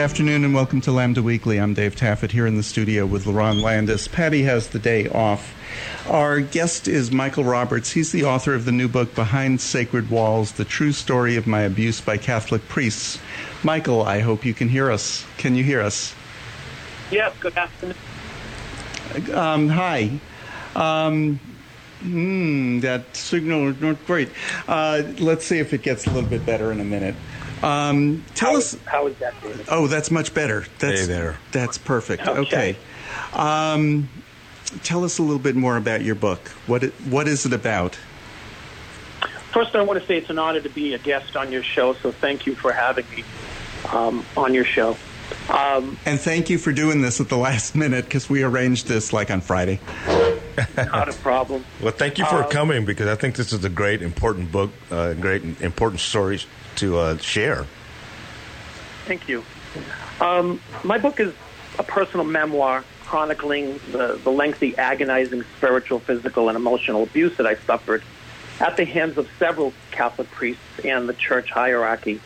good afternoon, and welcome to Lambda Weekly. I'm Dave Taffet here in the studio with LaRon Landis. Patty has the day off. Our guest is Michael Roberts. He's the author of the new book, Behind Sacred Walls The True Story of My Abuse by Catholic Priests. Michael, I hope you can hear us. Can you hear us? Yes, good afternoon. Um, hi. Um, Hmm, that signal is not great. Uh, let's see if it gets a little bit better in a minute. Um, tell how, us. How is that, David? Oh, that's much better. That's, hey there. That's perfect. Okay. okay. Um, tell us a little bit more about your book. What it, what is it about? First, I want to say it's an honor to be a guest on your show. So thank you for having me um, on your show. Um, and thank you for doing this at the last minute because we arranged this like on Friday. Not a problem. Well, thank you for uh, coming because I think this is a great, important book, uh, great, important stories to uh, share. Thank you. Um, my book is a personal memoir chronicling the, the lengthy, agonizing spiritual, physical, and emotional abuse that I suffered at the hands of several Catholic priests and the church hierarchy.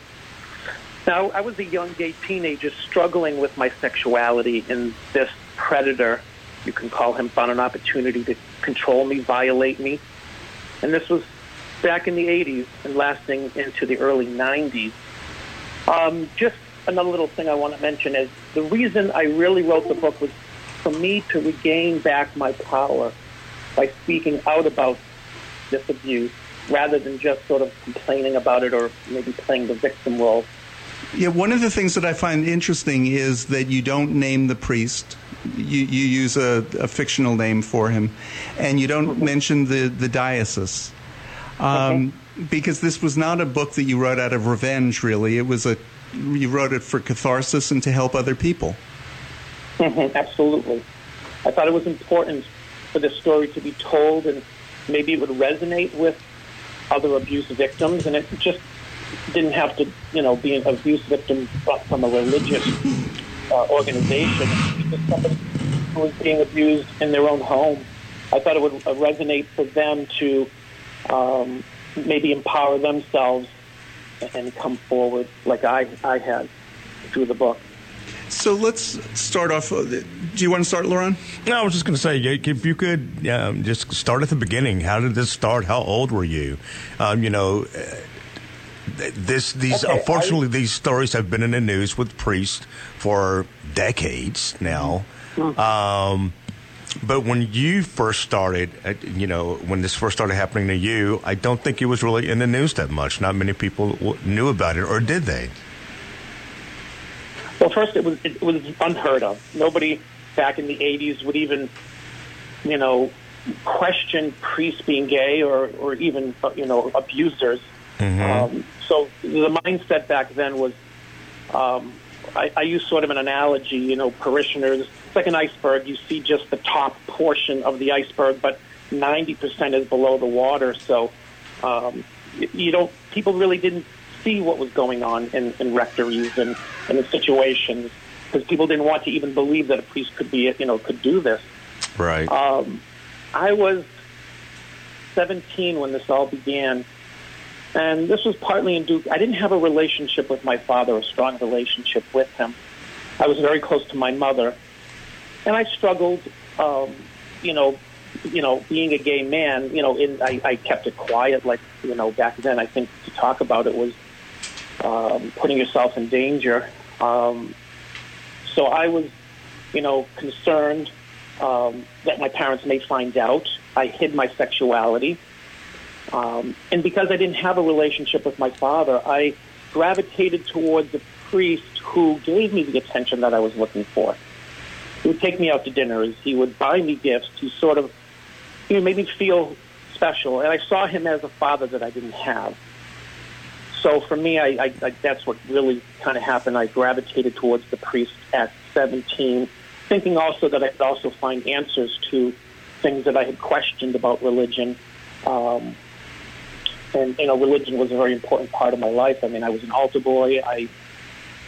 Now, I was a young gay teenager struggling with my sexuality, in this predator you can call him, found an opportunity to control me, violate me. And this was back in the 80s and lasting into the early 90s. Um, just another little thing I want to mention is the reason I really wrote the book was for me to regain back my power by speaking out about this abuse rather than just sort of complaining about it or maybe playing the victim role. Yeah, one of the things that I find interesting is that you don't name the priest you, you use a, a, fictional name for him, and you don't mention the, the diocese. Um, okay. Because this was not a book that you wrote out of revenge, really. It was a you wrote it for catharsis and to help other people. Mm-hmm, absolutely, I thought it was important for the story to be told, and maybe it would resonate with other abuse victims, and it just didn't have to, you know, be an abuse victim from a religious uh, organization, just somebody who was being abused in their own home. I thought it would uh, resonate for them to um, maybe empower themselves and come forward like I, I had through the book. So let's start off. Uh, do you want to start, Lauren? No, I was just going to say, if you could um, just start at the beginning. How did this start? How old were you? Um, you know, this these okay, unfortunately I, these stories have been in the news with priests for decades now. Mm-hmm. Um, but when you first started, uh, you know, when this first started happening to you, I don't think it was really in the news that much. Not many people knew about it, or did they? Well, first it was it was unheard of. Nobody back in the '80s would even, you know, question priests being gay or or even you know abusers. Mm-hmm. Um, so the mindset back then was, um, I, I use sort of an analogy, you know, parishioners. It's like an iceberg. You see just the top portion of the iceberg, but 90% is below the water. So um, you don't, people really didn't see what was going on in, in rectories and, and the situations because people didn't want to even believe that a priest could be, you know, could do this. Right. Um, I was 17 when this all began and this was partly in Duke. I didn't have a relationship with my father, a strong relationship with him. I was very close to my mother, and I struggled. Um, you know, you know, being a gay man. You know, in, I, I kept it quiet. Like you know, back then, I think to talk about it was um, putting yourself in danger. Um, so I was, you know, concerned um, that my parents may find out. I hid my sexuality. Um, and because I didn't have a relationship with my father, I gravitated towards a priest who gave me the attention that I was looking for. He would take me out to dinners. He would buy me gifts. He sort of, you know, made me feel special. And I saw him as a father that I didn't have. So for me, I, I, I that's what really kind of happened. I gravitated towards the priest at 17, thinking also that I could also find answers to things that I had questioned about religion. Um, and you know, religion was a very important part of my life. I mean, I was an altar boy. I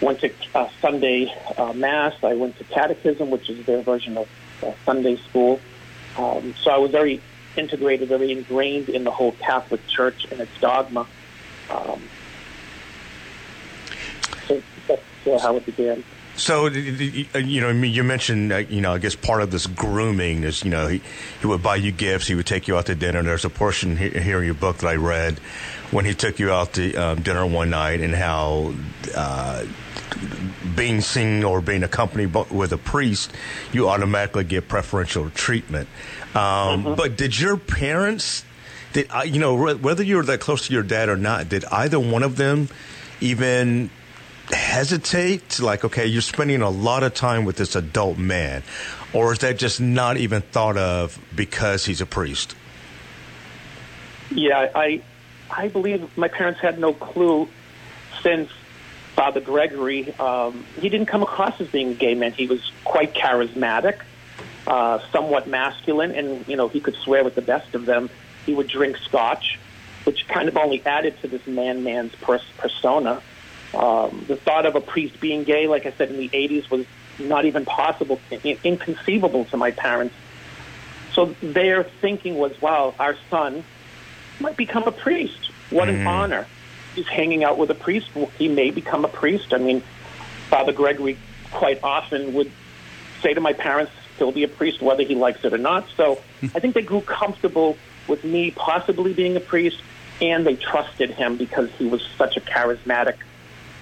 went to uh, Sunday uh, mass. I went to catechism, which is their version of uh, Sunday school. Um, so I was very integrated, very ingrained in the whole Catholic Church and its dogma. Um, So that's uh, how it began. So, you know, you mentioned, uh, you know, I guess part of this grooming is, you know, he, he would buy you gifts, he would take you out to dinner. There's a portion here in your book that I read when he took you out to um, dinner one night and how uh, being seen or being accompanied with a priest, you automatically get preferential treatment. Um, mm-hmm. But did your parents, did you know, whether you were that close to your dad or not, did either one of them even hesitate? Like, okay, you're spending a lot of time with this adult man, or is that just not even thought of because he's a priest? Yeah, I, I believe my parents had no clue since Father Gregory. Um, he didn't come across as being a gay man. He was quite charismatic, uh, somewhat masculine, and you know he could swear with the best of them. He would drink scotch, which kind of only added to this man-man's pers- persona. Um, the thought of a priest being gay, like I said, in the 80s was not even possible, inconceivable to my parents. So their thinking was, wow, our son might become a priest. What mm-hmm. an honor. He's hanging out with a priest. He may become a priest. I mean, Father Gregory quite often would say to my parents, he'll be a priest whether he likes it or not. So I think they grew comfortable with me possibly being a priest, and they trusted him because he was such a charismatic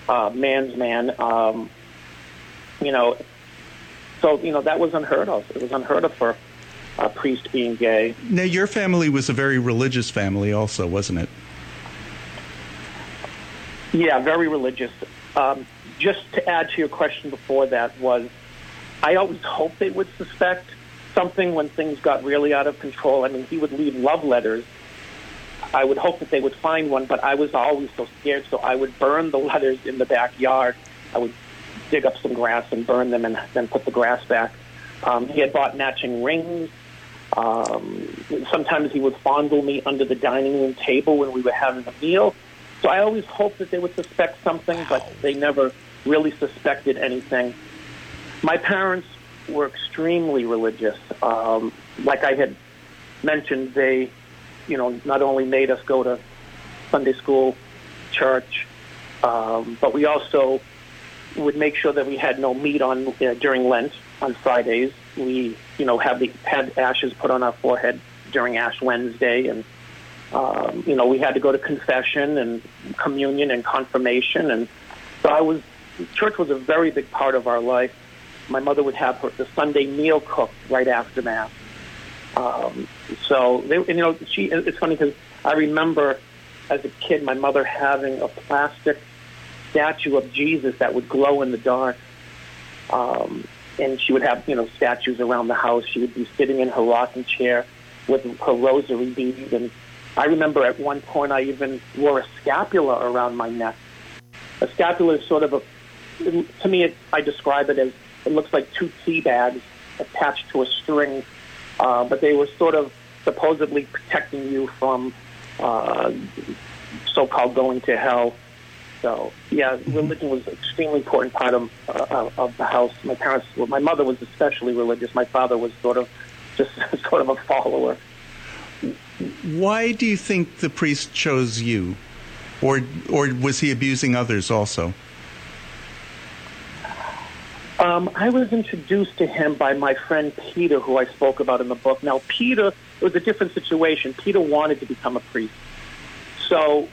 uh, man's man. Um, you know, so you know that was unheard of. It was unheard of for a priest being gay. Now, your family was a very religious family, also, wasn't it? Yeah, very religious. Um, just to add to your question before that was, I always hoped they would suspect something when things got really out of control. I mean, he would leave love letters I would hope that they would find one, but I was always so scared, so I would burn the letters in the backyard. I would dig up some grass and burn them and then put the grass back. Um, he had bought matching rings. Um, sometimes he would fondle me under the dining room table when we were having a meal. So I always hoped that they would suspect something, but they never really suspected anything. My parents were extremely religious. Um, like I had mentioned, they you know, not only made us go to Sunday school, church, um, but we also would make sure that we had no meat on uh, during Lent on Fridays. We, you know, have the had ashes put on our forehead during Ash Wednesday, and um, you know, we had to go to confession and communion and confirmation, and so I was. Church was a very big part of our life. My mother would have her, the Sunday meal cooked right after mass. Um, so they, and, you know, she. It's funny because I remember as a kid my mother having a plastic statue of Jesus that would glow in the dark. Um, and she would have, you know, statues around the house. She would be sitting in her rocking chair with her rosary beads. And I remember at one point I even wore a scapula around my neck. A scapula is sort of a, to me, it, I describe it as it looks like two tea bags attached to a string uh, but they were sort of supposedly protecting you from uh, so-called going to hell. So yeah, religion was an extremely important part of uh, of the house. My parents, my mother was especially religious. My father was sort of just sort of a follower. Why do you think the priest chose you, or or was he abusing others also? Um, I was introduced to him by my friend Peter, who I spoke about in the book. Now, Peter it was a different situation. Peter wanted to become a priest. So,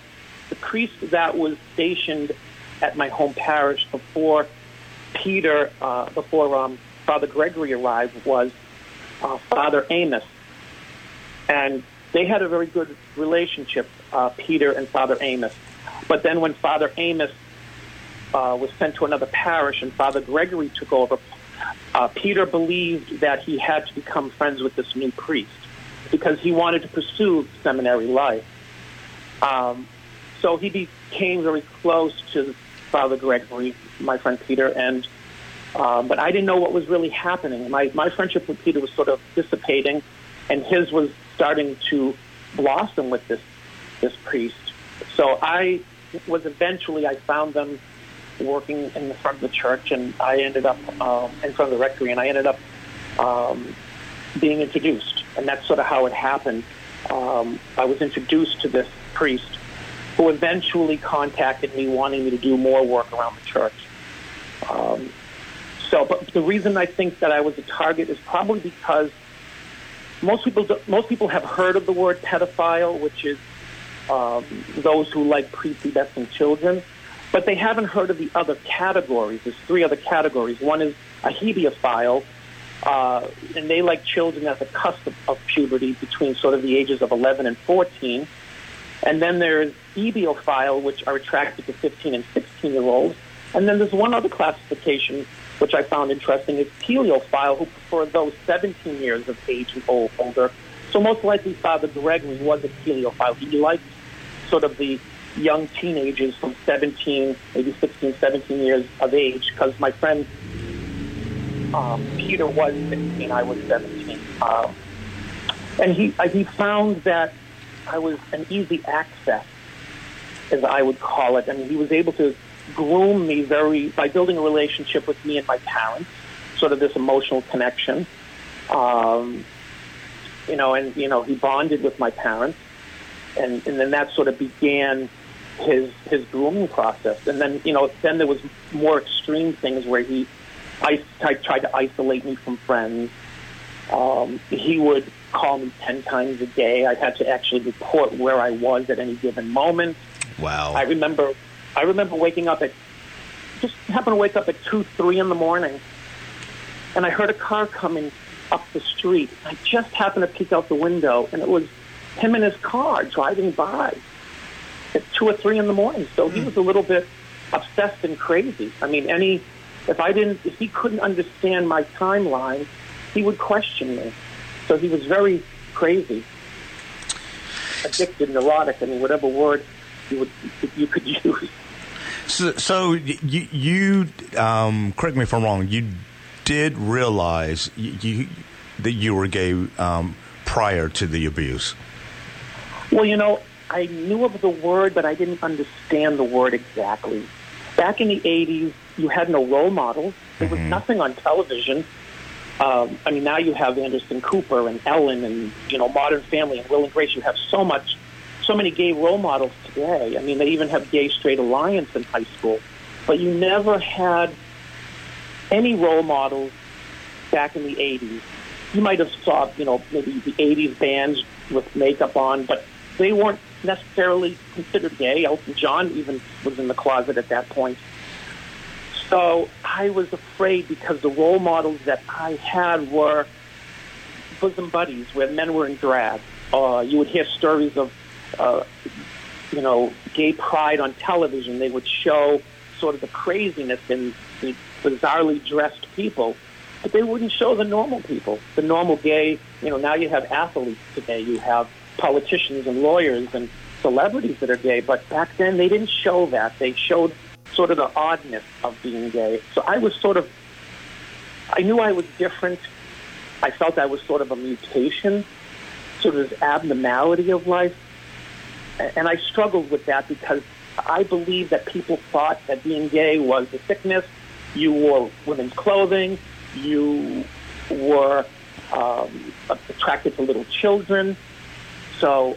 the priest that was stationed at my home parish before Peter, uh, before um, Father Gregory arrived, was uh, Father Amos. And they had a very good relationship, uh, Peter and Father Amos. But then when Father Amos uh, was sent to another parish, and Father Gregory took over. Uh, Peter believed that he had to become friends with this new priest because he wanted to pursue seminary life. Um, so he became very close to Father Gregory, my friend Peter, and uh, but I didn't know what was really happening. My my friendship with Peter was sort of dissipating, and his was starting to blossom with this this priest. So I was eventually I found them working in the front of the church, and I ended up um, in front of the rectory, and I ended up um, being introduced, and that's sort of how it happened. Um, I was introduced to this priest, who eventually contacted me wanting me to do more work around the church. Um, so, but the reason I think that I was a target is probably because most people do, most people have heard of the word pedophile, which is um, those who like prepubescent children, but they haven't heard of the other categories. There's three other categories. One is a hebiophile, uh, and they like children at the cusp of, of puberty between sort of the ages of 11 and 14. And then there's ebiophile, which are attracted to 15 and 16 year olds. And then there's one other classification which I found interesting is teleiophile, who prefer those 17 years of age and older. So most likely Father Gregory was a teleiophile. He liked sort of the young teenagers from 17, maybe 16, 17 years of age, because my friend um, Peter was 16, I was 17. Um, and he, uh, he found that I was an easy access, as I would call it. Mean, he was able to groom me very by building a relationship with me and my parents, sort of this emotional connection. Um, you know, and you know, he bonded with my parents, and and then that sort of began his his grooming process. And then you know, then there was more extreme things where he, I, I tried to isolate me from friends. Um, he would call me ten times a day. I had to actually report where I was at any given moment. Wow. I remember I remember waking up at just happened to wake up at two, three in the morning, and I heard a car coming up the street. I just happened to peek out the window, and it was him in his car driving by at two or three in the morning. So he was a little bit obsessed and crazy. I mean, any if I didn't, if he couldn't understand my timeline, he would question me. So he was very crazy, addicted, neurotic. I mean, whatever word you would you could use. So, so you, you um, correct me if I'm wrong. You did realize you, you that you were gay um, prior to the abuse. Well, you know, I knew of the word, but I didn't understand the word exactly. Back in the '80s, you had no role models. There was mm-hmm. nothing on television. Um, I mean, now you have Anderson Cooper and Ellen and you know Modern Family and Will and Grace. You have so much so many gay role models today. I mean, they even have Gay Straight Alliance in high school. But you never had any role models back in the 80s. You might have saw, you know, maybe the 80s bands with makeup on, but they weren't necessarily considered gay. Elton John even was in the closet at that point. So I was afraid because the role models that I had were bosom buddies where men were in drag. Uh, you would hear stories of uh, you know, gay pride on television. They would show sort of the craziness in the bizarrely dressed people, but they wouldn't show the normal people, the normal gay. You know, now you have athletes today, you have politicians and lawyers and celebrities that are gay, but back then they didn't show that. They showed sort of the oddness of being gay. So I was sort of, I knew I was different. I felt I was sort of a mutation, sort of this abnormality of life and I struggled with that because I believe that people thought that being gay was a sickness. You wore women's clothing. You were um, attracted to little children. So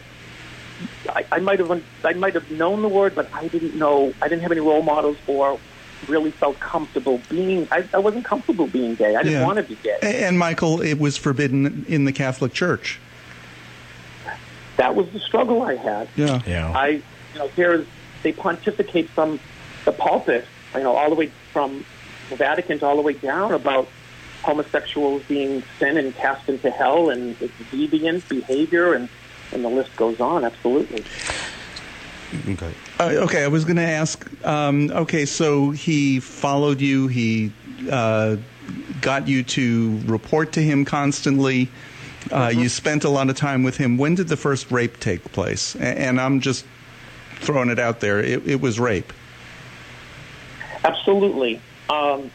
I, I might have I might have known the word, but I didn't know. I didn't have any role models or really felt comfortable being. I, I wasn't comfortable being gay. I didn't yeah. want to be gay. And Michael, it was forbidden in the Catholic Church that was the struggle I had. Yeah. Yeah. I, you know, here's they pontificate from the pulpit, you know, all the way from the Vatican to all the way down about homosexuals being sin and cast into hell and it's deviant behavior and and the list goes on. Absolutely. Okay. Uh, okay, I was going to ask. Um, okay, so he followed you. He uh, got you to report to him constantly. Uh, mm-hmm. You spent a lot of time with him. When did the first rape take place? And I'm just throwing it out there. It, it was rape. Absolutely. Um,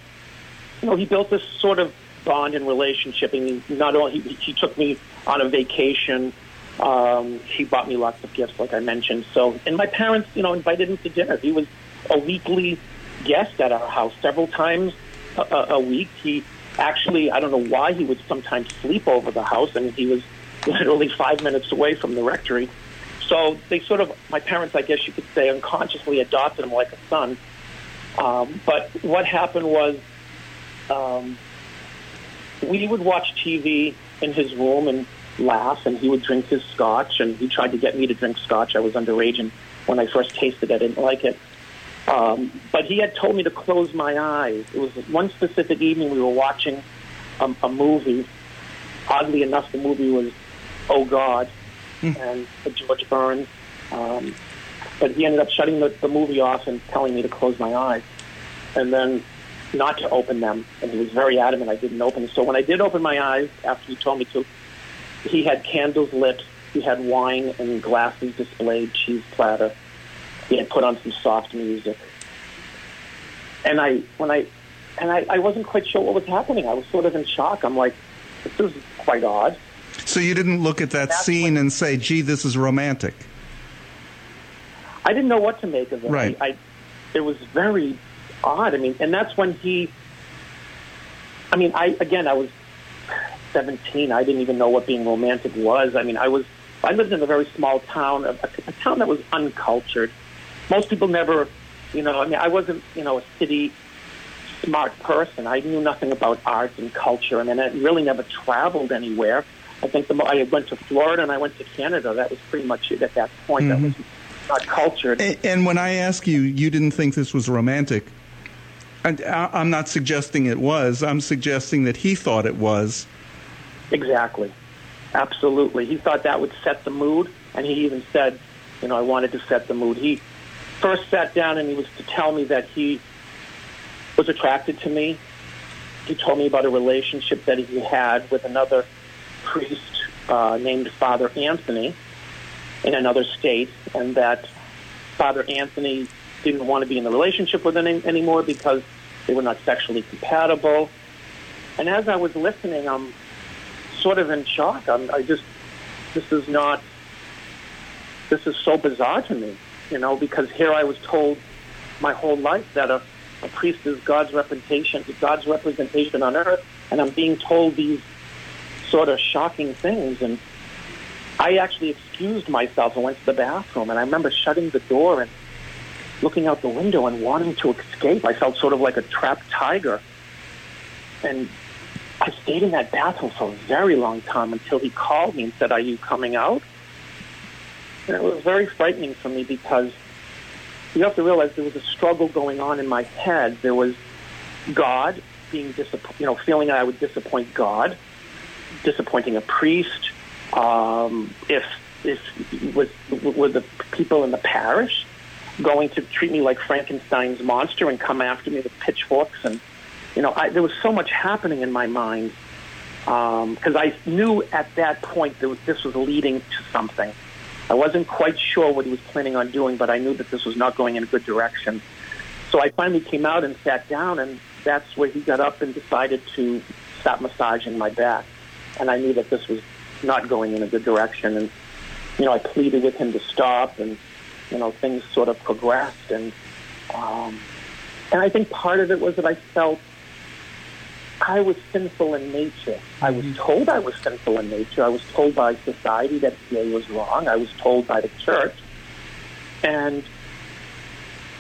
you know, he built this sort of bond and relationship. And not only he, he took me on a vacation. Um, he bought me lots of gifts, like I mentioned. So, and my parents, you know, invited him to dinner. He was a weekly guest at our house several times a, a week. He actually, I don't know why he would sometimes sleep over the house, and he was literally five minutes away from the rectory. so they sort of, my parents, I guess you could say, unconsciously adopted him like a son. Um, but what happened was um, we would watch TV in his room and laugh, and he would drink his scotch, and he tried to get me to drink scotch. I was underage, and when I first tasted it, I didn't like it. Um, but he had told me to close my eyes. It was one specific evening we were watching a, a movie. Oddly enough, the movie was Oh God, mm. and George Burns. Um, but he ended up shutting the, the movie off and telling me to close my eyes, and then not to open them. And he was very adamant I didn't open them. So when I did open my eyes after he told me to, he had candles lit. He had wine and glasses displayed, cheese platter. He had put on some soft music. And I, when I, and I, I wasn't quite sure what was happening. I was sort of in shock. I'm like, this is quite odd. So you didn't look at that That's scene and say, "Gee, this is romantic." I didn't know what to make of it. Right. I, I, it was very odd. I mean, and that's when he. I mean, I again, I was 17. I didn't even know what being romantic was. I mean, I was. I lived in a very small town, a, a town that was uncultured. Most people never, you know. I mean, I wasn't, you know, a city smart person. I knew nothing about art and culture. I mean, I really never traveled anywhere. I think the I went to Florida and I went to Canada. That was pretty much it at that point. Mm-hmm. That was not cultured. And, and, when I ask you, you didn't think this was romantic. I'm not suggesting it was. I'm suggesting that he thought it was. Exactly. Absolutely. He thought that would set the mood, and he even said, you know, I wanted to set the mood. He first sat down and he was to tell me that he was attracted to me. He told me about a relationship that he had with another priest uh, named Father Anthony in another state, and that Father Anthony didn't want to be in the relationship with him anymore because they were not sexually compatible. And as I was listening, I'm sort of in shock. I'm, I just, this is not, this is so bizarre to me, you know, because here I was told my whole life that a, a priest is God's representation, God's representation on earth, and I'm being told these sort of shocking things. And I actually excused myself and went to the bathroom. And I remember shutting the door and looking out the window and wanting to escape. I felt sort of like a trapped tiger. And I stayed in that bathroom for a very long time until he called me and said, Are you coming out? And it was very frightening for me because you have to realize there was a struggle going on in my head. There was God being disappointed, you know, feeling that I would disappoint God disappointing a priest, um, if if with with the people in the parish going to treat me like Frankenstein's monster and come after me with pitchforks and you know I, there was so much happening in my mind because um, I knew at that point that this was leading to something. I wasn't quite sure what he was planning on doing, but I knew that this was not going in a good direction. So I finally came out and sat down, and that's where he got up and decided to stop massaging my back and I knew that this was not going in a good direction. And you know, I pleaded with him to stop, and you know, things sort of progressed. And um, and I think part of it was that I felt I was sinful in nature. I was told I was sinful in nature. I was told by society that gay was wrong. I was told by the church, and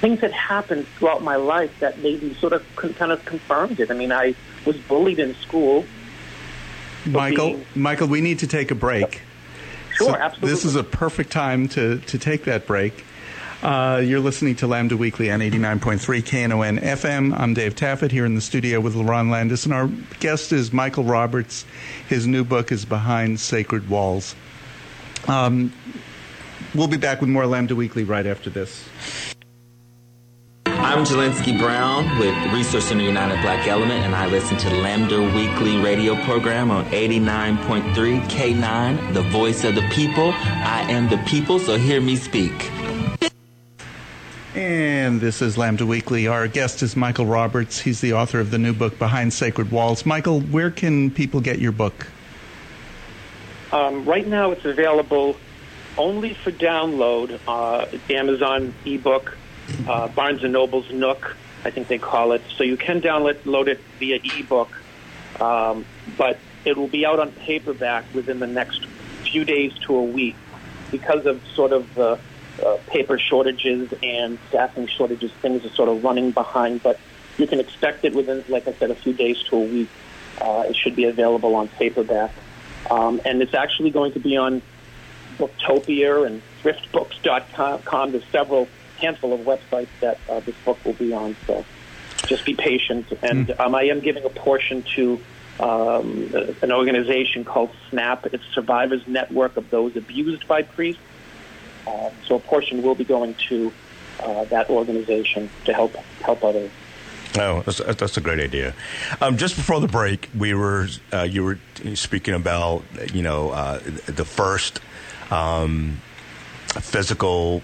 things had happened throughout my life that maybe sort of kind of confirmed it. I mean, I was bullied in school. Michael, being... Michael, we need to take a break. Sure, so absolutely. This is a perfect time to, to take that break. Uh, you're listening to Lambda Weekly on 89.3 KNON FM. I'm Dave Taffet here in the studio with LaRon Landis, and our guest is Michael Roberts. His new book is Behind Sacred Walls. Um, we'll be back with more Lambda Weekly right after this. I'm Jelinsky Brown with Resource Center United Black Ellument, and I listen to Lambda Weekly radio program on 89.3 KNON, the voice of the people. I am the people, so hear me speak. And this is Lambda Weekly. Our guest is Michael Roberts. He's the author of the new book, Behind Sacred Walls. Michael, where can people get your book? Um, right now, it's available only for download. Uh, Amazon ebook uh, Barnes and Noble's Nook, I think they call it. So you can download it via ebook, um, but it will be out on paperback within the next few days to a week. because of sort of the uh, paper shortages and staffing shortages, things are sort of running behind. But you can expect it within, like I said, a few days to a week. Uh, it should be available on paperback. Um, and it's actually going to be on Booktopia and thriftbooks.com. There's several handful of websites that uh, this book will be on. So just be patient. And mm. um, I am giving a portion to um, an organization called SNAP. It's Survivors Network of Those Abused by Priests. Um, so a portion will be going to uh, that organization to help help others. Oh, that's, that's a great idea. Um, just before the break, we were uh, you were speaking about you know uh, the first um, physical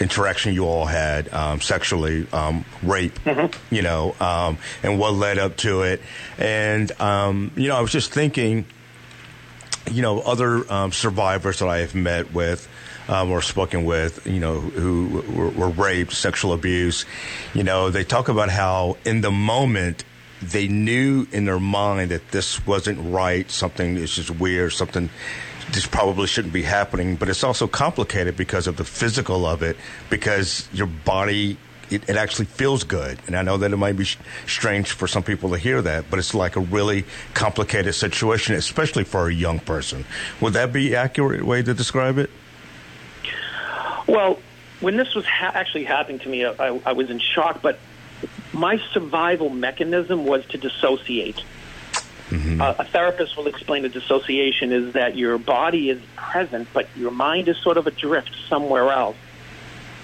interaction you all had um, sexually, um, rape, mm-hmm. you know, um, and what led up to it. And, um, you know, I was just thinking, you know, other um, survivors that I have met with um, or spoken with, you know, who were, were raped, sexual abuse, you know, they talk about how in the moment, they knew in their mind that this wasn't right, something is just weird, something this probably shouldn't be happening, but it's also complicated because of the physical of it, because your body it, it, actually feels good. And I know that it might be sh- strange for some people to hear that, but it's like a really complicated situation, especially for a young person. Would that be accurate way to describe it? Well, when this was ha- actually happening to me, I, I was in shock, but my survival mechanism was to dissociate. Mm-hmm. Uh, a therapist will explain a dissociation is that your body is present, but your mind is sort of adrift somewhere else.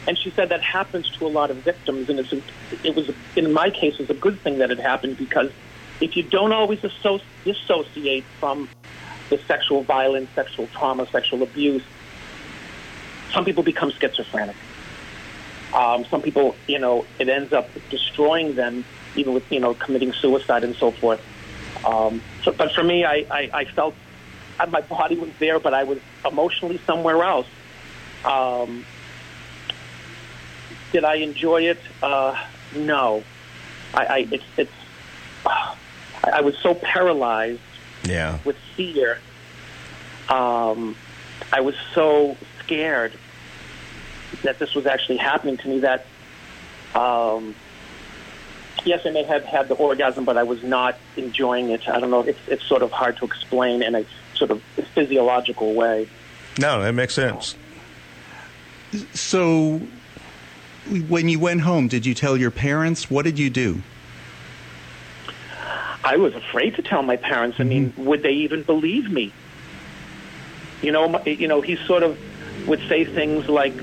And she said that happens to a lot of victims, and it's a, it was in my case it was a good thing that it happened because if you don't always associ- dissociate from the sexual violence, sexual trauma, sexual abuse, some people become schizophrenic. Um, some people, you know, it ends up destroying them, even with you know committing suicide and so forth. Um, so, but for me, I, I, I felt my body was there, but I was emotionally somewhere else. Um, did I enjoy it? Uh, no. I, I it's it's. Uh, I was so paralyzed. Yeah. With fear. Um, I was so scared that this was actually happening to me that um, yes, I may have had the orgasm, but I was not enjoying it. I don't know. It's it's sort of hard to explain in a sort of physiological way. No, that makes sense. So, when you went home, did you tell your parents? What did you do? I was afraid to tell my parents. I mean, mm-hmm. would they even believe me? You know, you know, he sort of would say things like,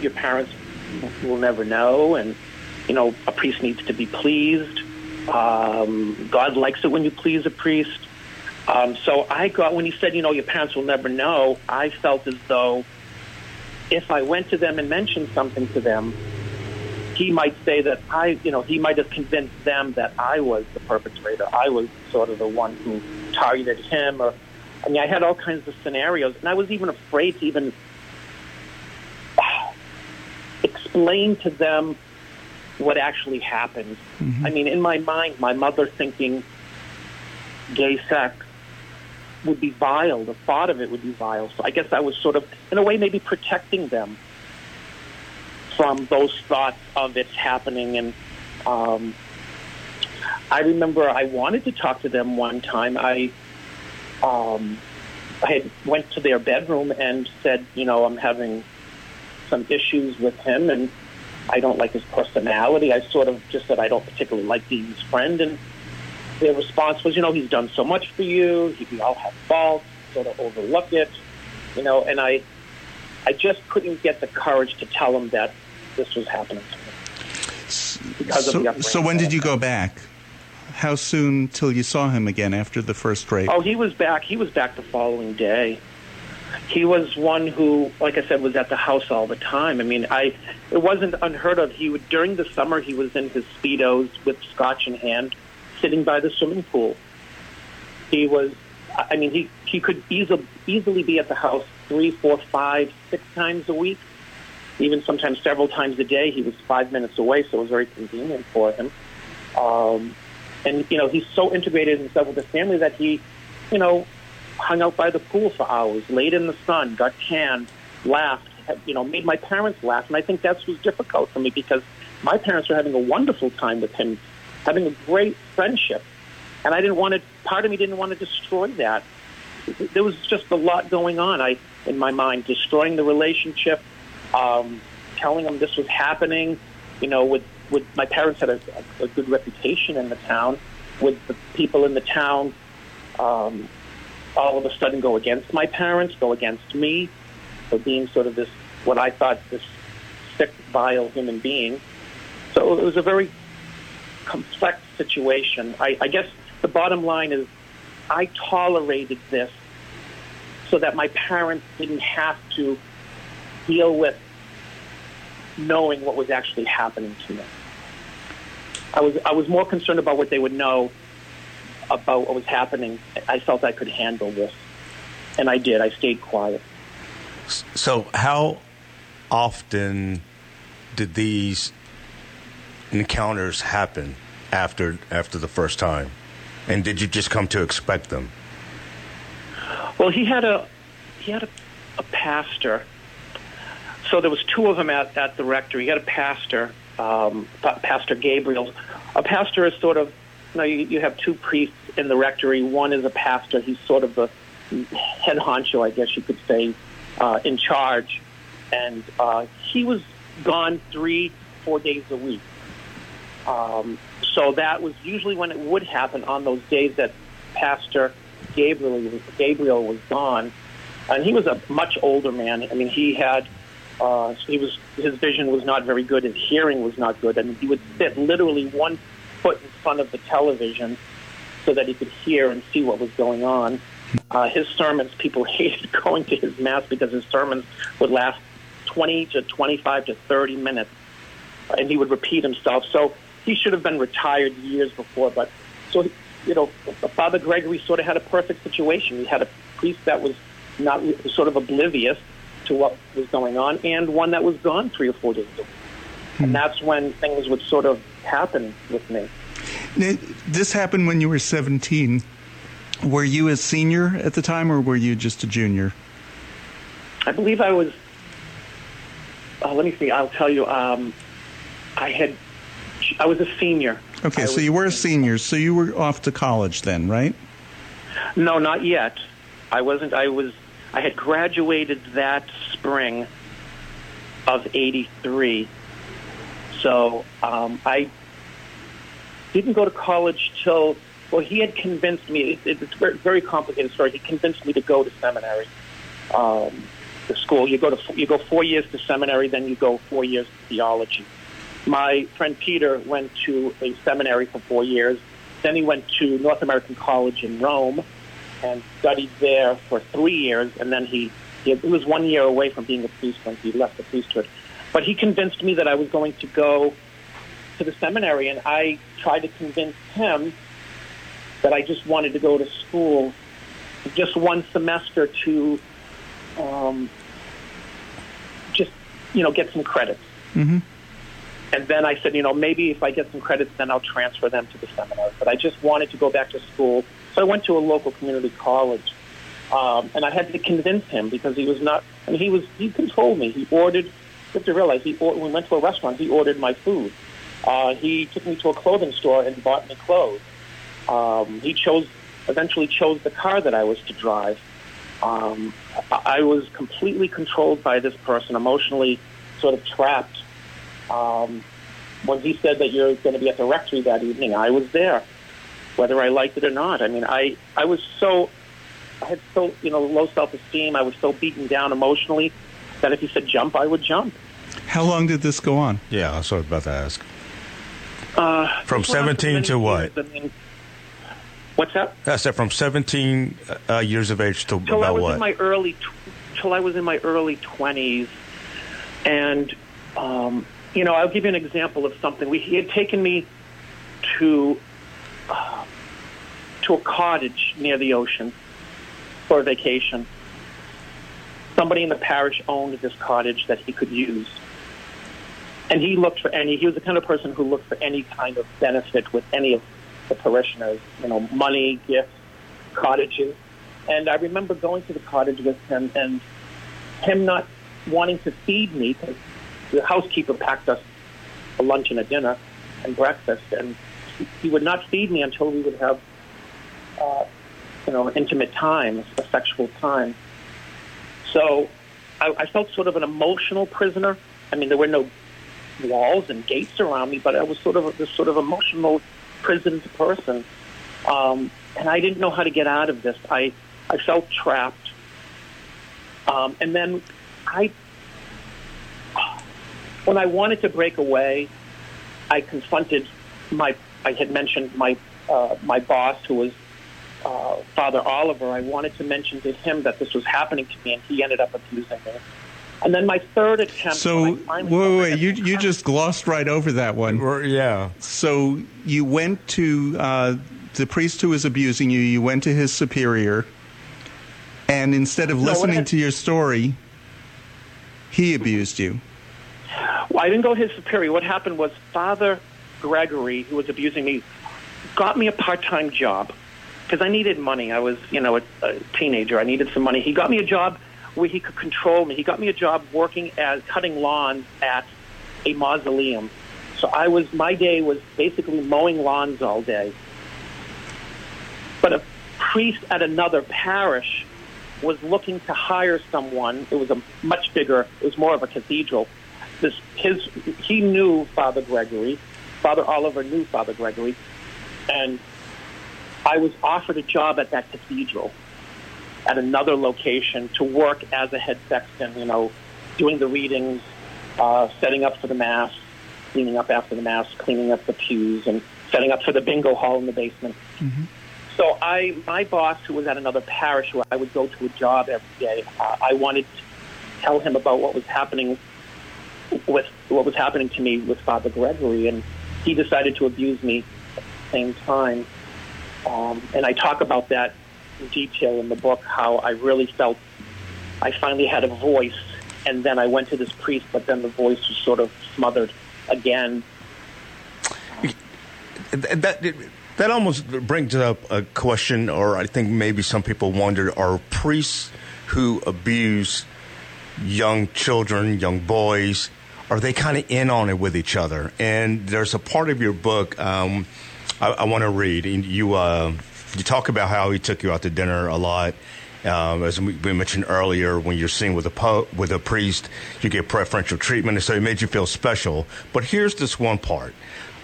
"Your parents will never know," and you know, a priest needs to be pleased. Um, God likes it when you please a priest. Um, so I got when he said, you know, your parents will never know. I felt as though if I went to them and mentioned something to them, he might say that I, you know, he might have convinced them that I was the perpetrator. I was sort of the one who targeted him, or I mean, I had all kinds of scenarios, and I was even afraid to even explain to them what actually happened. Mm-hmm. I mean, in my mind, my mother thinking gay sex would be vile. The thought of it would be vile. So I guess I was sort of, in a way, maybe protecting them from those thoughts of it happening. And um, I remember I wanted to talk to them one time. I um, I had went to their bedroom and said, you know, I'm having some issues with him, and I don't like his personality. I sort of just said I don't particularly like being his friend, and their response was, you know, he's done so much for you. He, we all have faults. Sort of overlook it, you know. And I, I just couldn't get the courage to tell him that this was happening to me. Because so, of the so when did you go back? How soon till you saw him again after the first rape? Oh, he was back. He was back the following day he was one who, like I said, was at the house all the time. I mean, I it wasn't unheard of. He would during the summer he was in his speedos with scotch in hand, sitting by the swimming pool. He was, I mean, he he could easily easily be at the house three, four, five, six times a week, even sometimes several times a day. He was five minutes away, so it was very convenient for him. Um, and you know, he's so integrated himself with the family that he, you know, hung out by the pool for hours, laid in the sun, got tan, laughed, you know, made my parents laugh. And I think that was difficult for me because my parents were having a wonderful time with him, having a great friendship. And I didn't want to, part of me didn't want to destroy that. There was just a lot going on I, in my mind, destroying the relationship, um, telling them this was happening, you know, with, with my parents had a, a good reputation in the town, with the people in the town um, all of a sudden go against my parents, go against me for being sort of this, what I thought this sick, vile human being. So it was a very complex situation. I, I guess the bottom line is I tolerated this so that my parents didn't have to deal with knowing what was actually happening to me. I was I was more concerned about what they would know about what was happening. I felt I could handle this, and I did. I stayed quiet. So, how often did these encounters happen after after the first time, and did you just come to expect them? Well, he had a he had a, a pastor. So there was two of them at, at the rectory. He had a pastor, um, Pastor Gabriel. A pastor is sort of you know, you, you have two priests in the rectory. One is a pastor. He's sort of the head honcho, I guess you could say, uh, in charge. And uh, he was gone three, four days a week. Um, so that was usually when it would happen on those days that Pastor Gabriel, Gabriel was gone. And he was a much older man. I mean, he had uh, he was his vision was not very good. His hearing was not good. Mean, he would sit literally one foot in front of the television so that he could hear and see what was going on. Uh, his sermons, people hated going to his mass because his sermons would last 20 to 25 to 30 minutes, and he would repeat himself. So he should have been retired years before. But so you know, Father Gregory sort of had a perfect situation. He had a priest that was not sort of oblivious to what was going on, and one that was gone three or four days a week. Hmm. And that's when things would sort of happen with me. This happened when you were 17. Were you a senior at the time, or were you just a junior? I believe I was. Uh, let me see. I'll tell you. Um, I had. I was a senior. Okay, I so you were a senior. So you were off to college then, right? No, not yet. I wasn't. I was. I had graduated that spring of '83. So um, I didn't go to college till well, he had convinced me. It, it's a very complicated story. He convinced me to go to seminary, um, the school. You go to you go four years to seminary, then you go four years to theology. My friend Peter went to a seminary for four years. Then he went to North American College in Rome and studied there for three years. And then he, he was one year away from being a priest when he left the priesthood. But he convinced me that I was going to go to the seminary, and I tried to convince him that I just wanted to go to school just one semester to um, just you know get some credits. Mm-hmm. And then I said, you know, maybe if I get some credits, then I'll transfer them to the seminary. But I just wanted to go back to school, so I went to a local community college, um, and I had to convince him because he was not. I mean, he was he controlled me. He ordered. Have to realize he when we went to a restaurant. He ordered my food. Uh, he took me to a clothing store and bought me clothes. Um, he chose, eventually chose the car that I was to drive. Um, I was completely controlled by this person, emotionally sort of trapped. Um, when he said that you're going to be at the rectory that evening, I was there, whether I liked it or not. I mean, I, I was so, I had so, you know, low self-esteem. I was so beaten down emotionally that if he said jump, I would jump. How long did this go on? Yeah, I was about to ask. Uh, from 17 to what? I what's that? I said from 17 uh, years of age to till about I was what? In my early, tw- till I was in my early 20s, and um, you know, I'll give you an example of something. We, he had taken me to uh, to a cottage near the ocean for a vacation. Somebody in the parish owned this cottage that he could use and he looked for any. He was the kind of person who looked for any kind of benefit with any of the parishioners. You know, money, gifts, cottages. And I remember going to the cottage with him, and him not wanting to feed me because the housekeeper packed us a lunch and a dinner and breakfast, and he would not feed me until we would have, uh, you know, intimate time, a sexual time. So I, I felt sort of an emotional prisoner. I mean, there were no walls and gates around me, but I was sort of this sort of emotional prisoned person, um, and I didn't know how to get out of this. I I felt trapped, um, and then I when I wanted to break away, I confronted my. I had mentioned my uh, my boss, who was uh, Father Oliver. I wanted to mention to him that this was happening to me, and he ended up abusing me. And then my third attempt. So wait, wait, wait. You you just glossed right over that one. Yeah. So you went to uh, the priest who was abusing you. You went to his superior, and instead of No, listening had- to your story, he abused you. Well, I didn't go to his superior. What happened was Father Gregory, who was abusing me, got me a part-time job because I needed money. I was, you know, a, a teenager. I needed some money. He got me a job where he could control me. He got me a job working as cutting lawns at a mausoleum. So I was my day was basically mowing lawns all day. But a priest at another parish was looking to hire someone. It was a much bigger. It was more of a cathedral. This his he knew Father Gregory. Father Oliver knew Father Gregory, and I was offered a job at that cathedral at another location to work as a head sexton. You know, doing the readings, uh, setting up for the mass, cleaning up after the mass, cleaning up the pews, and setting up for the bingo hall in the basement. So I, my boss, who was at another parish where I would go to a job every day, uh, I wanted to tell him about what was happening with what was happening to me with Father Gregory, and he decided to abuse me at the same time. Um, and I talk about that detail in the book. How I really felt I finally had a voice, and then I went to this priest, but then the voice was sort of smothered again. That that almost brings up a question, or I think maybe some people wonder: Are priests who abuse young children, young boys, are they kind of in on it with each other? And there's a part of your book um, I, I want to read. And you uh, you talk about how he took you out to dinner a lot. Um, as we mentioned earlier, when you're seen with a po- with a priest, you get preferential treatment, and so it made you feel special. But here's this one part.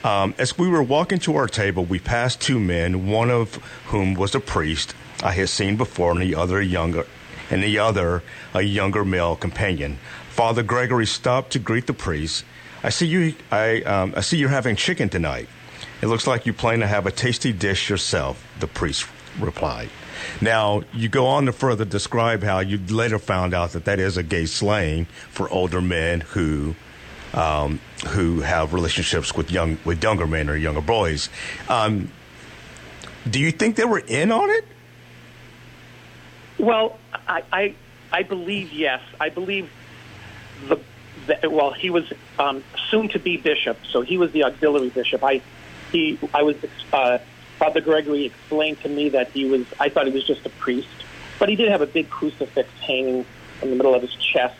Um, as we were walking to our table, we passed two men, one of whom was a priest I had seen before, and the other a younger, and the other a younger male companion. Father Gregory stopped to greet the priest. I see you. I um, I see you're having chicken tonight. It looks like you plan to have a tasty dish yourself. The priest replied. Now you go on to further describe how you later found out that that is a gay slang for older men who um, who have relationships with young with younger men or younger boys. Um, do you think they were in on it? Well, I, I, I believe yes. I believe the, the well, he was um, soon to be bishop, so he was the auxiliary bishop. I, he, I was uh, Father Gregory explained to me that he was. I thought he was just a priest, but he did have a big crucifix hanging in the middle of his chest,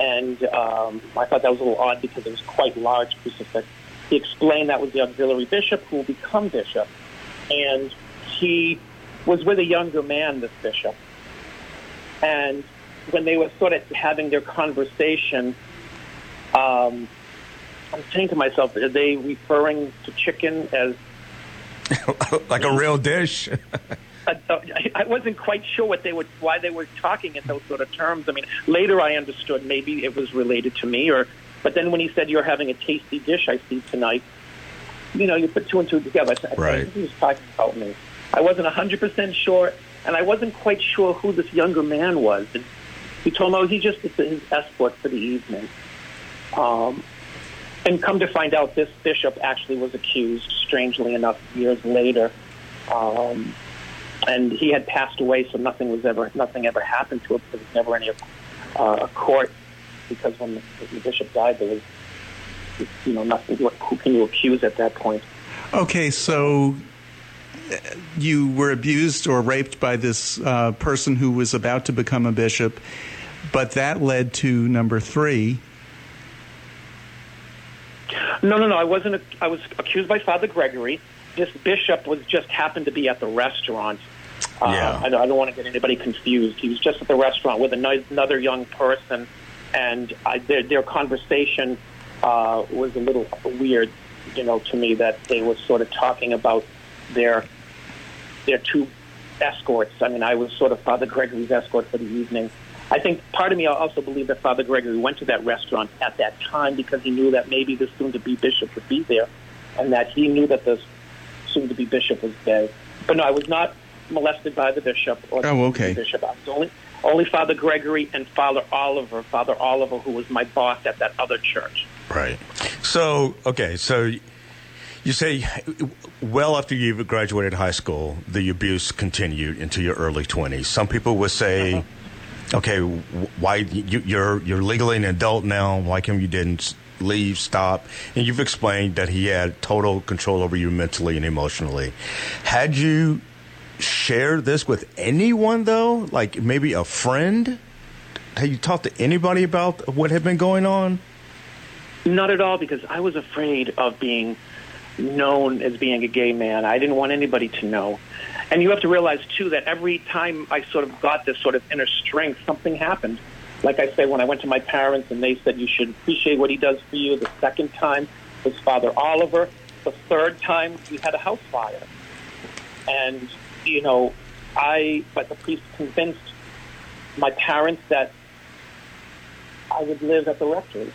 and um, I thought that was a little odd because it was quite large crucifix. He explained that was the auxiliary bishop who will become bishop, and he was with a younger man, this bishop. And when they were sort of having their conversation, um, I'm saying to myself, are they referring to chicken as like a real dish? I, I wasn't quite sure what they were, why they were talking in those sort of terms. I mean, later I understood maybe it was related to me, or but then when he said you're having a tasty dish I see tonight, you know, you put two and two together. I think Right. he was talking about me. I wasn't 100 percent sure, and I wasn't quite sure who this younger man was. And he told me oh, he just his escort for the evening. Um, and come to find out, this bishop actually was accused, strangely enough, years later. Um, and he had passed away, so nothing was ever nothing ever happened to him. Because there was never any uh, court because when the, the bishop died, there was you know nothing. What, who can you accuse at that point? Okay, so uh, you were abused or raped by this uh, person who was about to become a bishop. but that led to number three. No, no, no. I wasn't. I was accused by Father Gregory. This bishop was just happened to be at the restaurant. Uh, Yeah. I, don't- I don't want to get anybody confused. He was just at the restaurant with ano- another young person, and I, their, their conversation uh, was a little weird, you know, to me. That they were sort of talking about their their two escorts. I mean, I was sort of Father Gregory's escort for the evening. I think part of me also believed that Father Gregory went to that restaurant at that time because he knew that maybe the soon-to-be bishop would be there, and that he knew that the soon-to-be bishop was gay. But no, I was not molested by the bishop or oh, the Oh, okay. bishop. I was only only Father Gregory and Father Oliver, Father Oliver, who was my boss at that other church. Right. So, okay, so you say well after you've graduated high school, the abuse continued into your early 20s. Some people would say, uh-huh. Okay, why you, you're you're legally an adult now, why come you didn't leave, stop? And you've explained that he had total control over you mentally and emotionally. Had you shared this with anyone though, like maybe a friend? Have you talked to anybody about what had been going on? Not at all, because I was afraid of being known as being a gay man. I didn't want anybody to know. And you have to realize, too, that every time I sort of got this sort of inner strength, something happened. Like I say, when I went to my parents and they said, you should appreciate what he does for you, the second time was Father Oliver. The third time, we had a house fire. And, you know, I, but the priest convinced my parents that I would live at the rectory.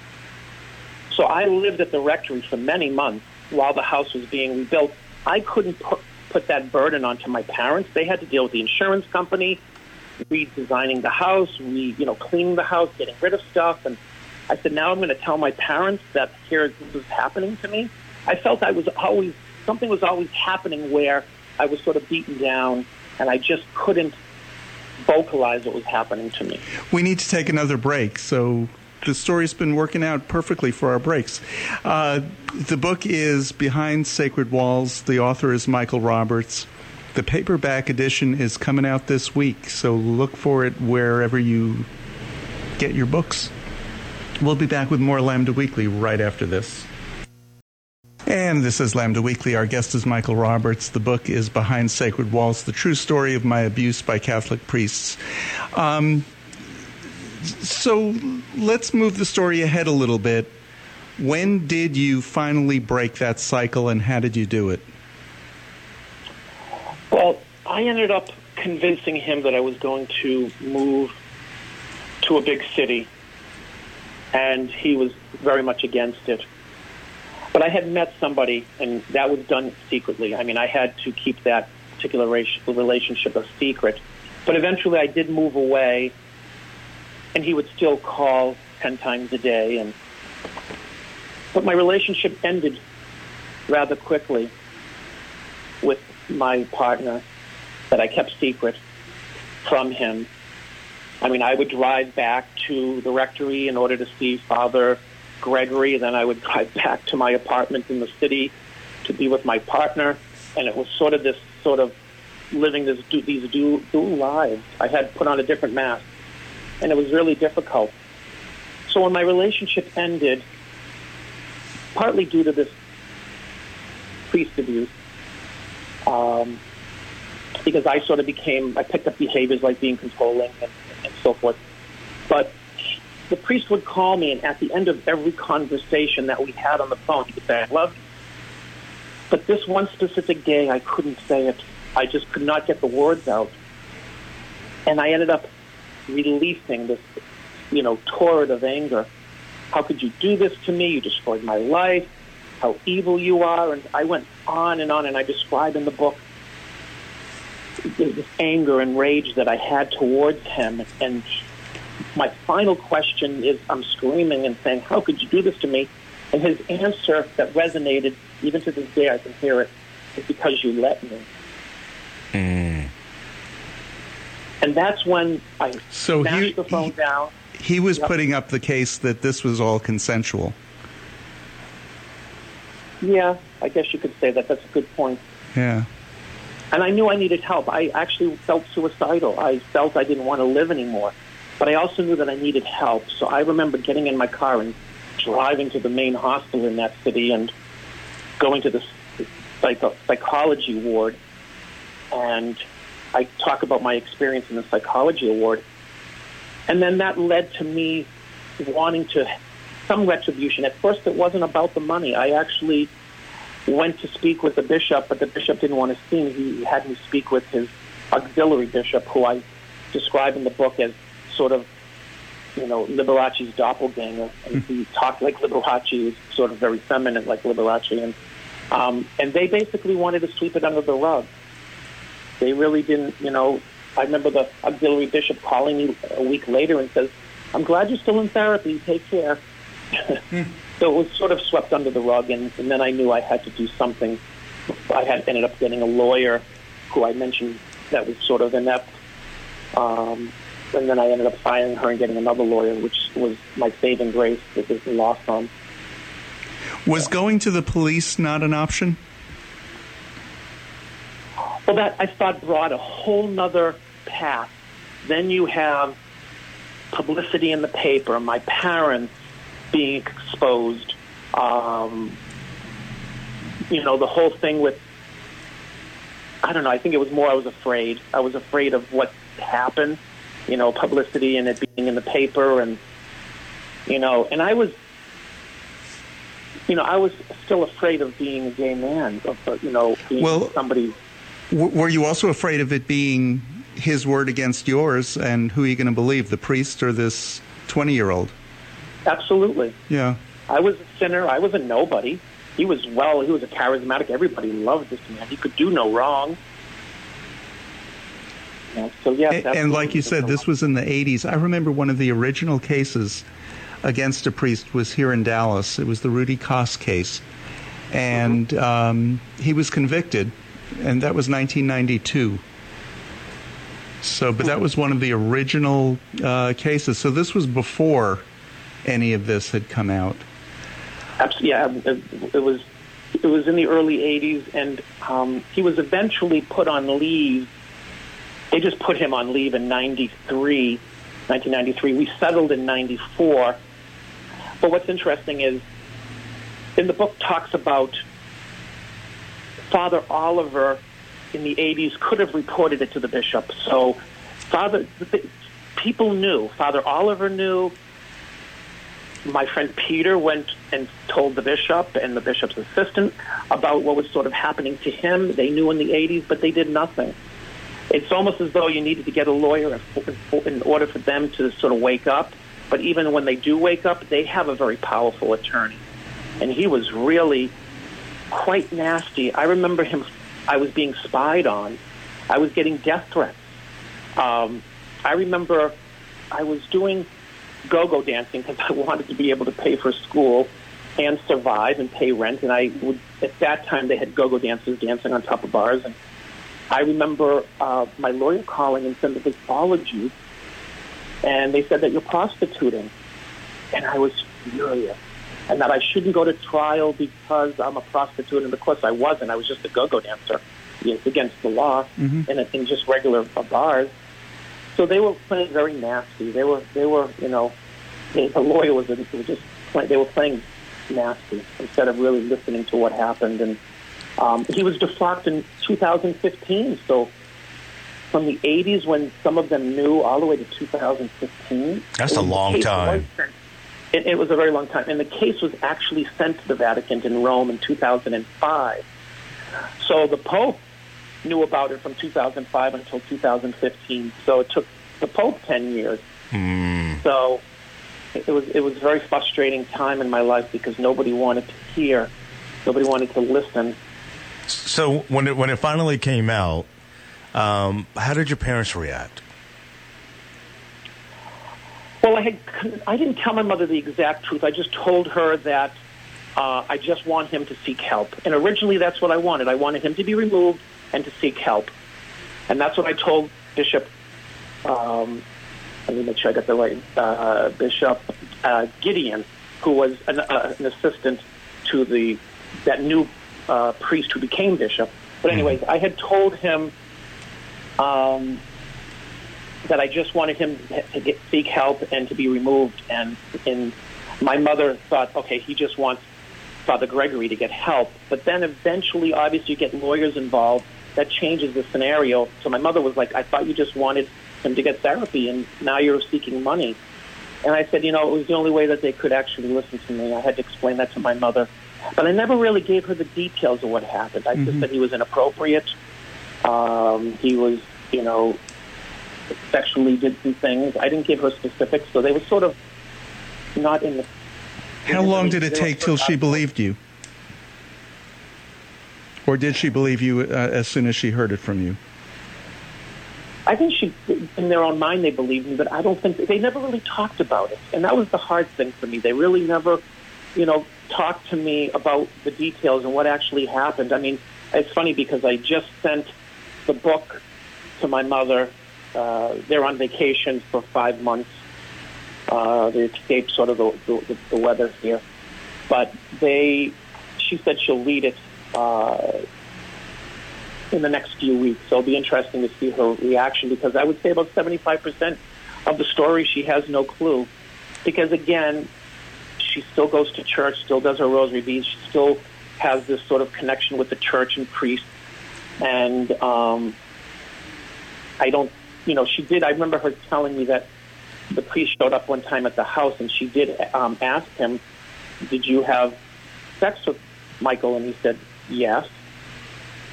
So I lived at the rectory for many months while the house was being rebuilt. I couldn't put, put that burden onto my parents. They had to deal with the insurance company, redesigning the house, re, you know, cleaning the house, getting rid of stuff. And I said, now I'm going to tell my parents that here this is happening to me. I felt I was always something was always happening where I was sort of beaten down, and I just couldn't vocalize what was happening to me. We need to take another break, so the story's been working out perfectly for our breaks. Uh, the book is Behind Sacred Walls. The author is Michael Roberts. The paperback edition is coming out this week, so look for it wherever you get your books. We'll be back with more Lambda Weekly right after this. And this is Lambda Weekly. Our guest is Michael Roberts. The book is Behind Sacred Walls The True Story of My Abuse by Catholic Priests. Um, so let's move the story ahead a little bit. When did you finally break that cycle and how did you do it? Well, I ended up convincing him that I was going to move to a big city, and he was very much against it. But I had met somebody, and that was done secretly. I mean, I had to keep that particular relationship a secret. But eventually, I did move away, and he would still call ten times a day. And but my relationship ended rather quickly with my partner that I kept secret from him. I mean, I would drive back to the rectory in order to see Father Gregory, then I would drive back to my apartment in the city to be with my partner, and it was sort of this sort of living this these dual, dual lives. I had put on a different mask, and it was really difficult. So when my relationship ended, partly due to this priest abuse, um, because I sort of became, I picked up behaviors like being controlling and, and so forth. But the priest would call me, and at the end of every conversation that we had on the phone, he would say, I love you. But this one specific day, I couldn't say it. I just could not get the words out. And I ended up releasing this, you know, torrent of anger. How could you do this to me? You destroyed my life. How evil you are. And I went on and on, and I describe in the book this anger and rage that I had towards him. And my final question is I'm screaming and saying, How could you do this to me? And his answer that resonated, even to this day, I can hear it, is because you let me. Mm. And that's when I So smashed he- the phone he- down. He was Yep. putting up the case that this was all consensual. Yeah, I guess you could say that. That's a good point. Yeah. And I knew I needed help. I actually felt suicidal. I felt I didn't want to live anymore. but I also knew that I needed help. So I remember getting in my car and driving to the main hospital in that city and going to the psych- psychology ward. And I talk about my experience in the psychology ward. And then that led to me wanting to some retribution. At first, it wasn't about the money. I actually went to speak with the bishop, but the bishop didn't want to see me. He had me speak with his auxiliary bishop, who I describe in the book as sort of, you know, Liberace's doppelganger. And he talked like Liberace, sort of very feminine like Liberace. And, um, and they basically wanted to sweep it under the rug. They really didn't, you know, I remember the auxiliary bishop calling me a week later and says, I'm glad you're still in therapy. Take care. so it was sort of swept under the rug, and, and then I knew I had to do something. I had ended up getting a lawyer who I mentioned that was sort of inept. Um, and then I ended up firing her and getting another lawyer, which was my saving grace with this law firm. Was going to the police not an option? Well, that I thought brought a whole nother path. Then you have publicity in the paper, my parents being exposed, um, you know, the whole thing with, I don't know, I think it was more I was afraid. I was afraid of what happened, you know, publicity and it being in the paper and, you know, and I was, you know, I was still afraid of being a gay man, of, you know, being well, somebody. W- were you also afraid of it being his word against yours, and who are you going to believe, the priest or this 20 year old? Absolutely. Yeah. I was a sinner. I was a nobody. He was, well, he was a charismatic. Everybody loved this man. He could do no wrong. Yeah, so, yeah. And, and like you said, this was in the 80s. I remember one of the original cases against a priest was here in Dallas. It was the Rudy Kos case. And mm-hmm. um, he was convicted, and that was 1992. So, but that was one of the original uh, cases. So this was before any of this had come out. Yeah. It was it was in the early '80s, and um, he was eventually put on leave. They just put him on leave in '93, 1993. We settled in '94. But what's interesting is, in the book talks about Father Oliver in the 80s could have reported it to the bishop. So, Father, people knew. Father Oliver knew. My friend Peter went and told the bishop and the bishop's assistant about what was sort of happening to him. They knew in the 80s, but they did nothing. It's almost as though you needed to get a lawyer in order for them to sort of wake up. But even when they do wake up, they have a very powerful attorney. And he was really quite nasty. I remember him I was being spied on. I was getting death threats. Um, I remember I was doing go-go dancing because I wanted to be able to pay for school and survive and pay rent. And I would, at that time, they had go-go dancers dancing on top of bars. And I remember uh, my lawyer calling and saying that they followed you, and they said that you're prostituting. And I was furious and that I shouldn't go to trial because I'm a prostitute. And of course, I wasn't. I was just a go-go dancer. It's against the law mm-hmm. in, in just regular bars. So they were playing very nasty. They were, they were, you know, the lawyer was, was just they were playing nasty instead of really listening to what happened. And um, he was defrocked in 2015. So from the 80s when some of them knew all the way to 2015. That's a long time. It, it, was a very long time. And the case was actually sent to the Vatican in Rome in 2005. So the Pope knew about it from 2005 until 2015. So it took the Pope 10 years. Mm. So it was it was a very frustrating time in my life because nobody wanted to hear, nobody wanted to listen. So when it when it finally came out, um, how did your parents react? Well, I, had, I didn't tell my mother the exact truth. I just told her that uh, I just want him to seek help. And originally, that's what I wanted. I wanted him to be removed and to seek help. And that's what I told Bishop. Um, let me make sure I got the right uh, Bishop uh, Gideon, who was an, uh, an, assistant to the that new uh, priest who became bishop. But anyways, mm-hmm. I had told him um, that I just wanted him to get, seek help and to be removed. And, and my mother thought, okay, he just wants Father Gregory to get help. But then eventually, obviously, you get lawyers involved. That changes the scenario. So my mother was like, I thought you just wanted him to get therapy, and now you're seeking money. And I said, you know, it was the only way that they could actually listen to me. I had to explain that to my mother. But I never really gave her the details of what happened. I mm-hmm. just said he was inappropriate. Um, he was, you know, sexually did some things. I didn't give her specifics, so they were sort of not in the. How long did it take till she believed you? Or did she believe you uh, as soon as she heard it from you? I think she, in their own mind, they believed me, but I don't think they never really talked about it, and that was the hard thing for me. They really never, you know, talked to me about the details and what actually happened. I mean, it's funny because I just sent the book to my mother. Uh, they're on vacation for five months. Uh, they escaped sort of the, the, the weather here, but they. She said she'll lead it uh, in the next few weeks. So it'll be interesting to see her reaction because I would say about 75% of the story she has no clue. Because again, she still goes to church, still does her rosary beads, she still has this sort of connection with the church and priest. And um, I don't, you know, she did. I remember her telling me that the priest showed up one time at the house and she did um, ask him, Did you have sex with Michael? And he said, Yes.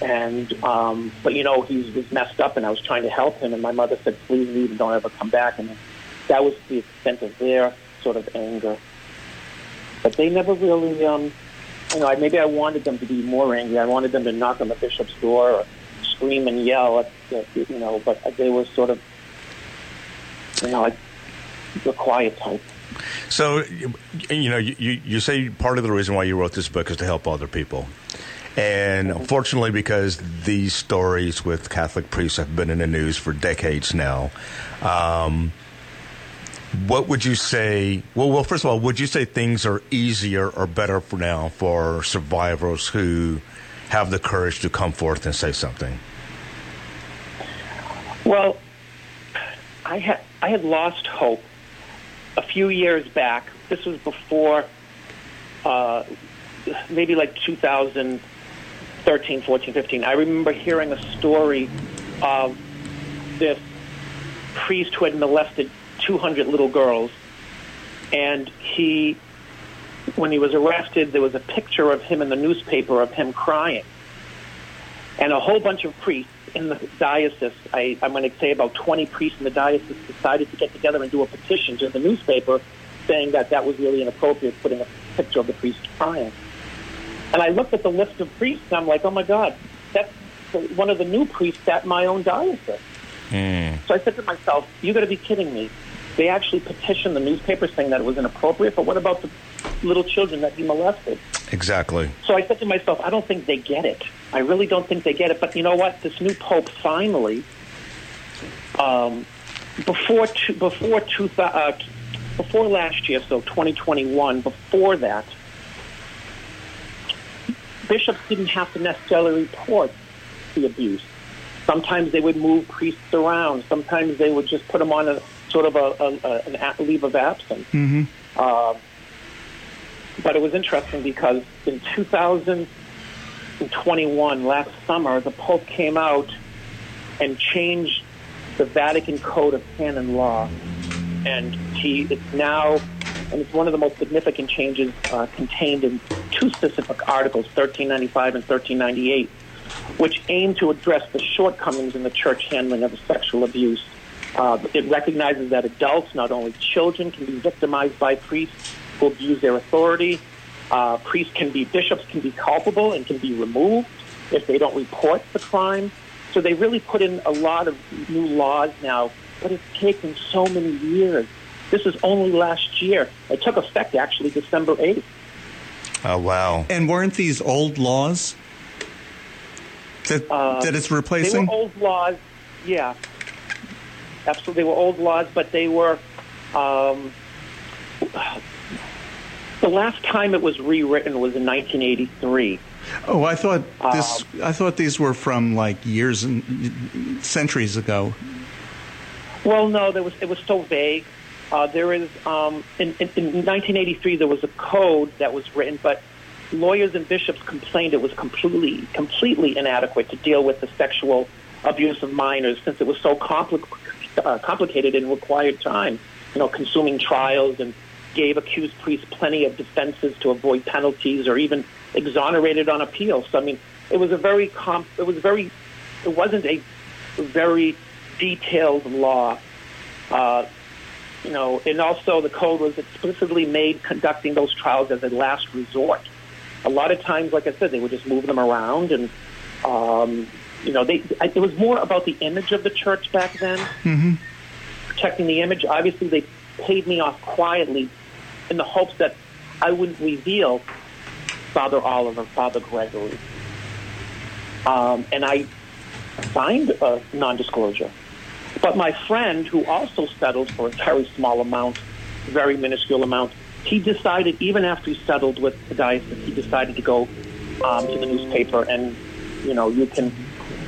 And um, but you know he was messed up, and I was trying to help him. And my mother said, "Please leave and don't ever come back." And that was the extent of their sort of anger. But they never really, um, you know, maybe I wanted them to be more angry. I wanted them to knock on the bishop's door or scream and yell, at, you know. But they were sort of, you know, like the quiet type. So, you know, you, you say part of the reason why you wrote this book is to help other people. And unfortunately, because these stories with Catholic priests have been in the news for decades now, um, what would you say? Well, well, first of all, would you say things are easier or better for now for survivors who have the courage to come forth and say something? Well, I had I had lost hope a few years back. This was before, uh, maybe like 2000 13, 14, 15, I remember hearing a story of this priest who had molested 200 little girls. And he, when he was arrested, there was a picture of him in the newspaper of him crying. And a whole bunch of priests in the diocese, I, I'm going to say about 20 priests in the diocese, decided to get together and do a petition to the newspaper saying that that was really inappropriate, putting a picture of the priest crying. And I looked at the list of priests, and I'm like, oh my God, that's one of the new priests at my own diocese. Mm. So I said to myself, you got to be kidding me. They actually petitioned the newspaper saying that it was inappropriate, but what about the little children that he molested? Exactly. So I said to myself, I don't think they get it. I really don't think they get it. But you know what? This new pope finally, um, before two, before two, uh, before last year, so 2021, before that, bishops didn't have to necessarily report the abuse. Sometimes they would move priests around. Sometimes they would just put them on a sort of a, a, a an leave of absence. Mm-hmm. Uh, but it was interesting because in 2021, last summer, the Pope came out and changed the Vatican Code of Canon Law, and he it's now and it's one of the most significant changes uh, contained in two specific articles, 1395 and 1398, which aim to address the shortcomings in the church handling of sexual abuse. Uh, it recognizes that adults, not only children, can be victimized by priests who abuse their authority. Uh, priests can be, bishops can be culpable and can be removed if they don't report the crime. So they really put in a lot of new laws now, but it's taken so many years this is only last year. It took effect actually December 8th. Oh, wow. And weren't these old laws that, uh, that it's replacing? They were old laws, yeah. Absolutely. They were old laws, but they were. Um, the last time it was rewritten was in 1983. Oh, I thought this. Um, I thought these were from like years and centuries ago. Well, no, there was it was so vague. Uh, there is um, in, in, in 1983 there was a code that was written, but lawyers and bishops complained it was completely completely inadequate to deal with the sexual abuse of minors since it was so compli- uh, complicated and required time. You know, consuming trials and gave accused priests plenty of defenses to avoid penalties or even exonerated on appeal. So I mean, it was a very comp- it was very it wasn't a very detailed law. Uh, you know, and also the code was explicitly made conducting those trials as a last resort. A lot of times, like I said, they would just move them around, and um, you know, they it was more about the image of the church back then, mm-hmm. protecting the image. Obviously, they paid me off quietly in the hopes that I wouldn't reveal Father Oliver, Father Gregory, um, and I signed a non-disclosure. But my friend, who also settled for a very small amount, very minuscule amount, he decided, even after he settled with the diocese, he decided to go um, to the newspaper and, you know, you can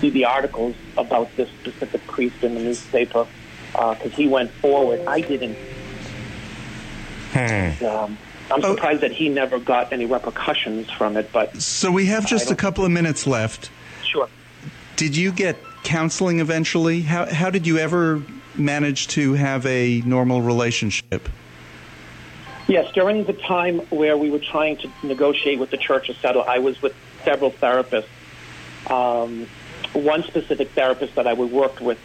see the articles about this specific priest in the newspaper because uh, he went forward. I didn't. Hmm. Um, I'm oh. surprised that he never got any repercussions from it. But so we have just a couple of minutes left. Sure. Did you get counseling eventually? How how did you ever manage to have a normal relationship? Yes, during the time where we were trying to negotiate with the church to settle, I was with several therapists. Um, one specific therapist that I would worked with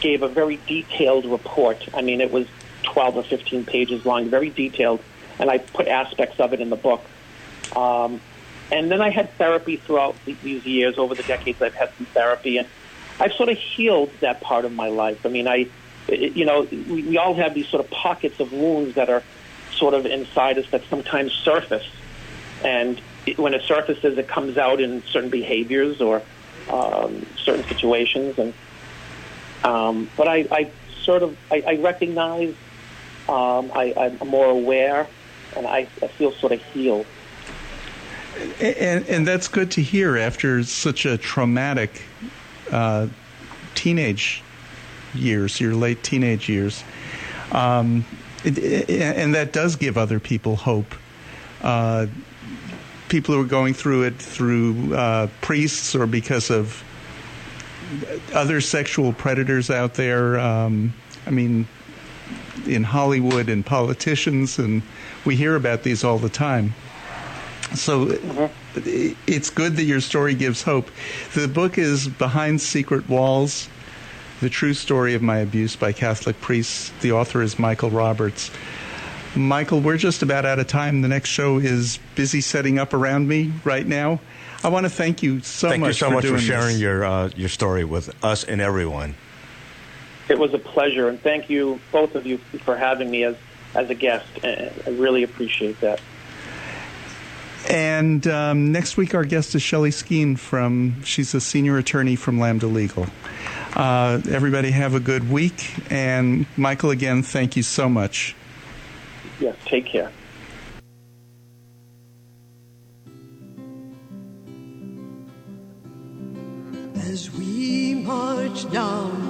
gave a very detailed report. I mean, it was 12 or 15 pages long, very detailed, and I put aspects of it in the book. Um, and then I had therapy throughout these years. Over the decades, I've had some therapy, and I've sort of healed that part of my life. I mean, I, you know, we, we all have these sort of pockets of wounds that are sort of inside us that sometimes surface. And it, when it surfaces, it comes out in certain behaviors or um, certain situations. And um, but I, I sort of I, I recognize, um, I, I'm more aware, and I, I feel sort of healed. And, and that's good to hear after such a traumatic uh, teenage years, your late teenage years. Um, it, it, and that does give other people hope. Uh, people who are going through it through uh, priests or because of other sexual predators out there. Um, I mean, in Hollywood and politicians, and we hear about these all the time. So mm-hmm. it's good that your story gives hope. The book is Behind Sacred Walls The True Story of My Abuse by Catholic Priests. The author is Michael Roberts. Michael, we're just about out of time. The next show is busy setting up around me right now. I want to thank you so thank much. Thank you so for much for sharing this. your uh, your story with us and everyone. It was a pleasure, and thank you both of you for having me as as a guest. I really appreciate that. And um, next week, our guest is Shelly Skeen from, she's a senior attorney from Lambda Legal. Uh, everybody have a good week. And Michael, again, thank you so much. Yes, take care. As we march down